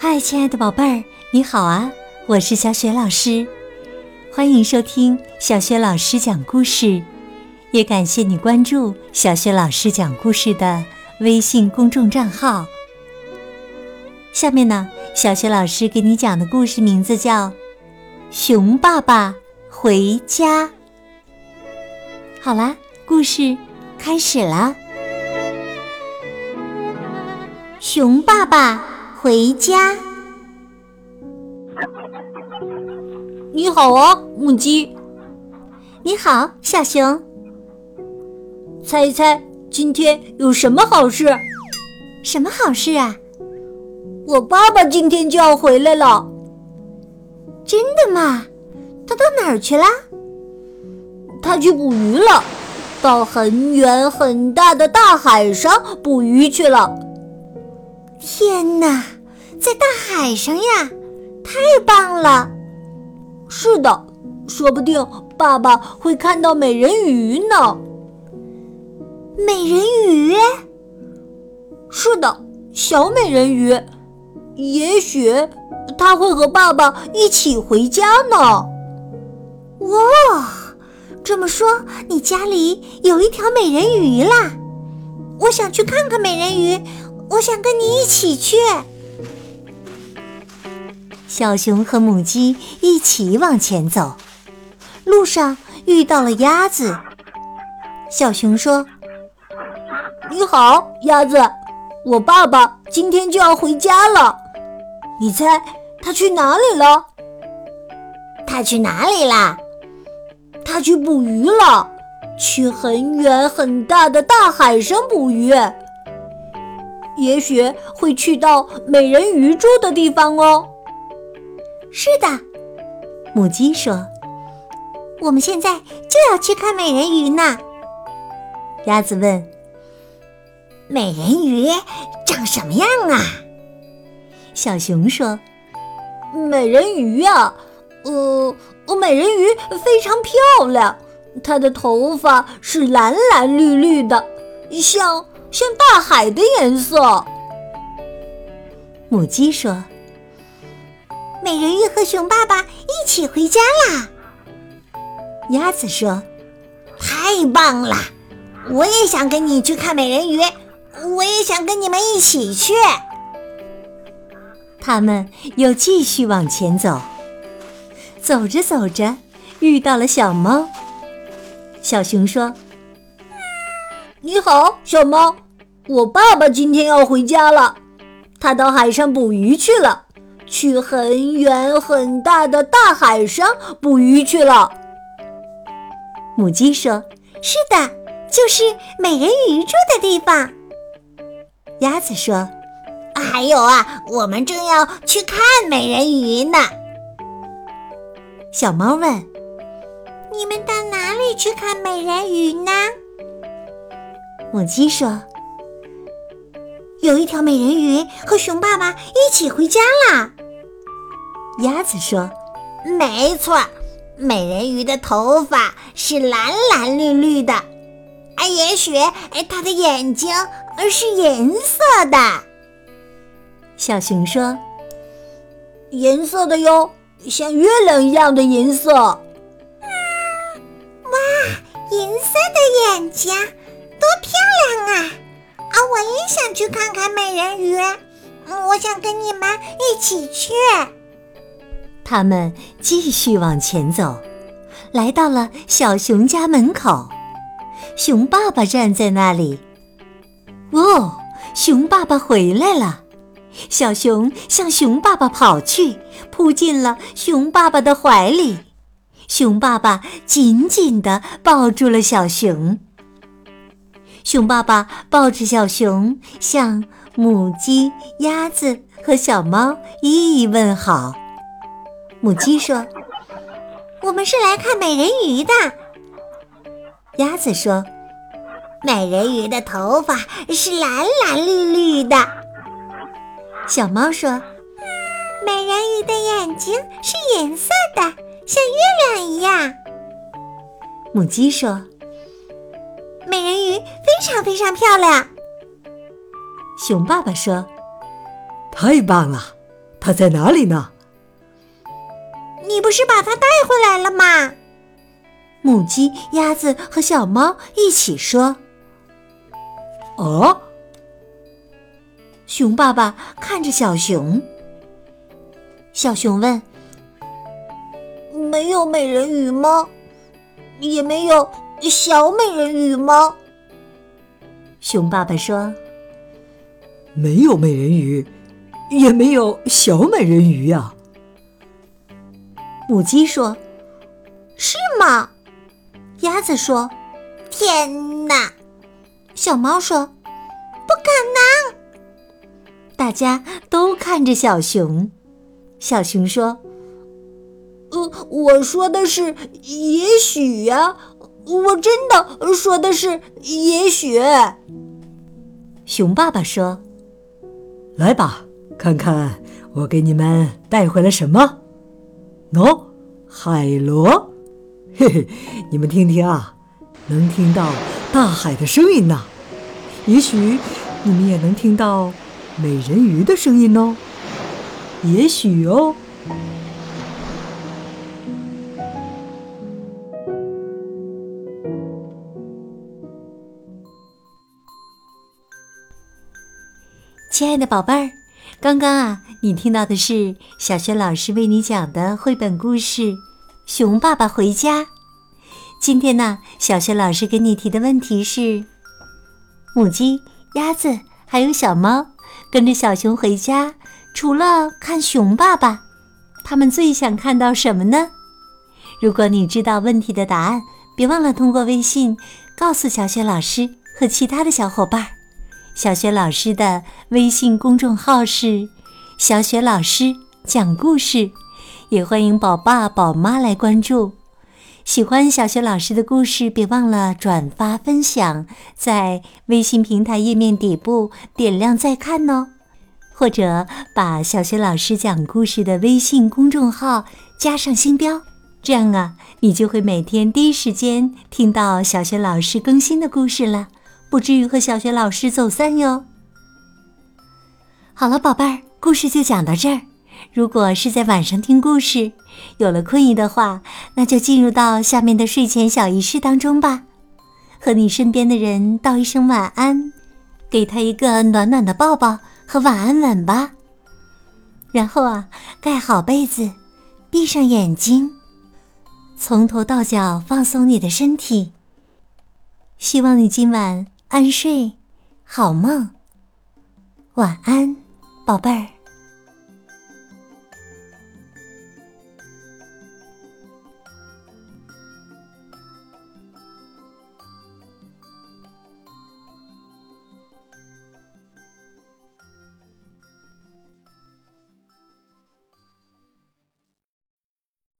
嗨，亲爱的宝贝儿，你好啊！我是小雪老师，欢迎收听小雪老师讲故事，也感谢你关注小雪老师讲故事的微信公众账号。下面呢，小雪老师给你讲的故事名字叫《熊爸爸回家》。好啦，故事开始啦！熊爸爸回家。你好啊，母鸡。你好，小熊。猜一猜，今天有什么好事？什么好事啊？我爸爸今天就要回来了。真的吗？他到哪儿去了？他去捕鱼了，到很远很大的大海上捕鱼去了。天哪，在大海上呀！太棒了。是的，说不定爸爸会看到美人鱼呢。美人鱼？是的，小美人鱼。也许他会和爸爸一起回家呢。哇，这么说你家里有一条美人鱼啦？我想去看看美人鱼，我想跟你一起去。小熊和母鸡一起往前走，路上遇到了鸭子。小熊说：“你好，鸭子，我爸爸今天就要回家了。”你猜他去哪里了？他去哪里啦？他去捕鱼了，去很远很大的大海上捕鱼。也许会去到美人鱼住的地方哦。是的，母鸡说：“我们现在就要去看美人鱼呢。”鸭子问：“美人鱼长什么样啊？”小熊说：“美人鱼呀，呃，美人鱼非常漂亮，它的头发是蓝蓝绿绿的，像像大海的颜色。”母鸡说：“美人鱼和熊爸爸一起回家啦。”鸭子说：“太棒了，我也想跟你去看美人鱼，我也想跟你们一起去。”他们又继续往前走，走着走着，遇到了小猫。小熊说：“你好，小猫，我爸爸今天要回家了，他到海上捕鱼去了，去很远很大的大海上捕鱼去了。”母鸡说：“是的，就是美人鱼住的地方。”鸭子说。还有啊，我们正要去看美人鱼呢。小猫问：“你们到哪里去看美人鱼呢？”母鸡说：“有一条美人鱼和熊爸爸一起回家啦。”鸭子说：“没错，美人鱼的头发是蓝蓝绿绿的，啊，也许哎，它的眼睛是银色的。”小熊说：“银色的哟，像月亮一样的银色。”哇，银色的眼睛，多漂亮啊！啊，我也想去看看美人鱼。我想跟你们一起去。他们继续往前走，来到了小熊家门口。熊爸爸站在那里。哦，熊爸爸回来了。小熊向熊爸爸跑去，扑进了熊爸爸的怀里。熊爸爸紧紧地抱住了小熊。熊爸爸抱着小熊，向母鸡、鸭子和小猫一一问好。母鸡说：“我们是来看美人鱼的。”鸭子说：“美人鱼的头发是蓝蓝绿绿的。”小猫说：“美人鱼的眼睛是银色的，像月亮一样。”母鸡说：“美人鱼常非常漂亮。”熊爸爸说：“太棒了，它在哪里呢？你不是把它带回来了吗？母鸡、鸭子和小猫一起说：“哦。”熊爸爸看着小熊。小熊问：“没有美人鱼吗？也没有小美人鱼吗？”熊爸爸说：“没有美人鱼，也没有小美人鱼呀。”母鸡说：“是吗？”鸭子说：“天哪！”小猫说：“不可能！”大家都看着小熊。小熊说：“呃，我说的是也许呀，我真的说的是也许。”熊爸爸说：“来吧，看看我给你们带回来什么？喏，海螺。”嘿嘿，你们听听啊，能听到大海的声音呢。也许你们也能听到美人鱼的声音哦。也许哦。亲爱的宝贝儿，刚刚啊，你听到的是小学老师为你讲的绘本故事。熊爸爸回家。今天呢，小学老师给你提的问题是：母鸡、鸭子还有小猫跟着小熊回家，除了看熊爸爸，他们最想看到什么呢？如果你知道问题的答案，别忘了通过微信告诉小雪老师和其他的小伙伴。小雪老师的微信公众号是“小雪老师讲故事”。也欢迎宝爸宝妈来关注。喜欢小雪老师的故事，别忘了转发分享，在微信平台页面底部点亮再看哦。或者把小雪老师讲故事的微信公众号加上星标，这样啊，你就会每天第一时间听到小雪老师更新的故事了，不至于和小学老师走散哟。好了，宝贝儿，故事就讲到这儿。如果是在晚上听故事，有了困意的话，那就进入到下面的睡前小仪式当中吧。和你身边的人道一声晚安，给他一个暖暖的抱抱和晚安吻吧。然后啊，盖好被子，闭上眼睛，从头到脚放松你的身体。希望你今晚安睡，好梦。晚安，宝贝儿。